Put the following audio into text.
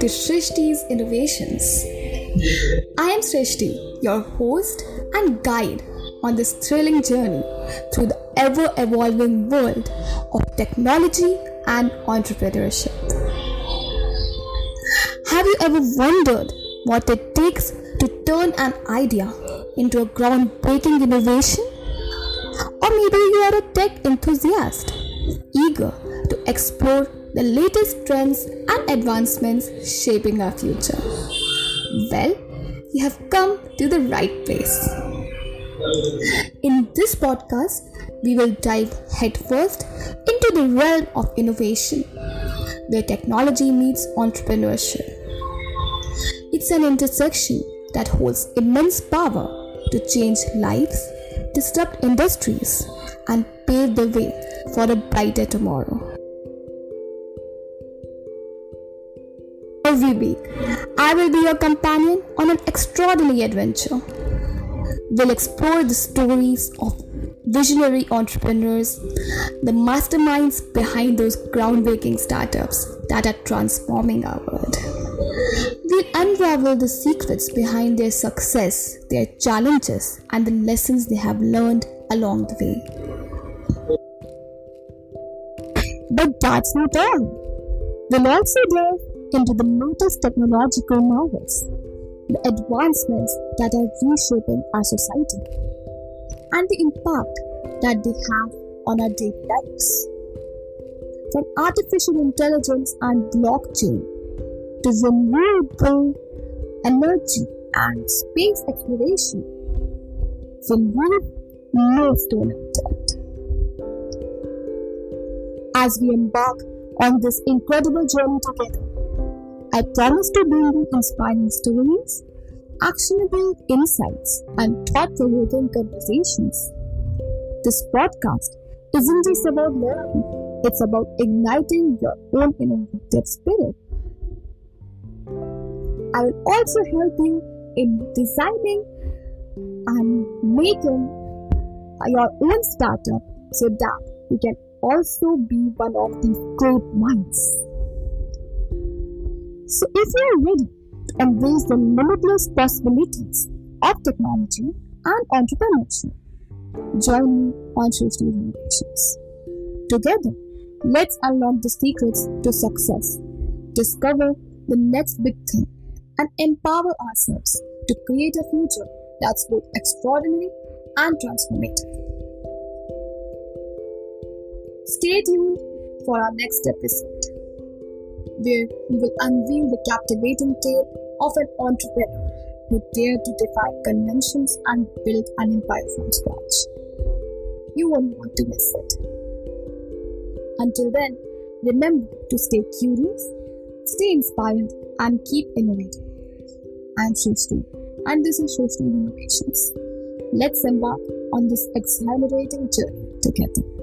to Srishti's Innovations. I am Srishti, your host and guide on this thrilling journey through the ever evolving world of technology and entrepreneurship. Have you ever wondered what it takes to turn an idea into a groundbreaking innovation? Or maybe you are a tech enthusiast, eager to explore the latest trends and advancements shaping our future. Well, you have come to the right place. In this podcast, we will dive headfirst into the realm of innovation, where technology meets entrepreneurship. It's an intersection that holds immense power to change lives, disrupt industries, and pave the way for a brighter tomorrow. Every I will be your companion on an extraordinary adventure. We'll explore the stories of visionary entrepreneurs, the masterminds behind those groundbreaking startups that are transforming our world. We'll unravel the secrets behind their success, their challenges, and the lessons they have learned along the way. But that's not all. We'll also delve into the latest technological marvels, the advancements that are reshaping our society, and the impact that they have on our daily lives. From artificial intelligence and blockchain to renewable energy and space exploration, we'll leave no stone unturned. As we embark on this incredible journey together, I promise to bring you inspiring stories, actionable insights, and thought provoking conversations. This podcast isn't just about learning, it's about igniting your own innovative spirit. I will also help you in designing and making your own startup so that you can also be one of these great minds. So, if you are ready to embrace the limitless possibilities of technology and entrepreneurship, join me on Srishti's Innovations. Together, let's unlock the secrets to success, discover the next big thing, and empower ourselves to create a future that's both extraordinary and transformative. Stay tuned for our next episode, where we will unveil the captivating tale of an entrepreneur who dared to defy conventions and build an empire from scratch. You won't want to miss it. Until then, remember to stay curious, stay inspired, and keep innovating. I'm Srishti, and this is Srishti Innovations. Let's embark on this exhilarating journey together.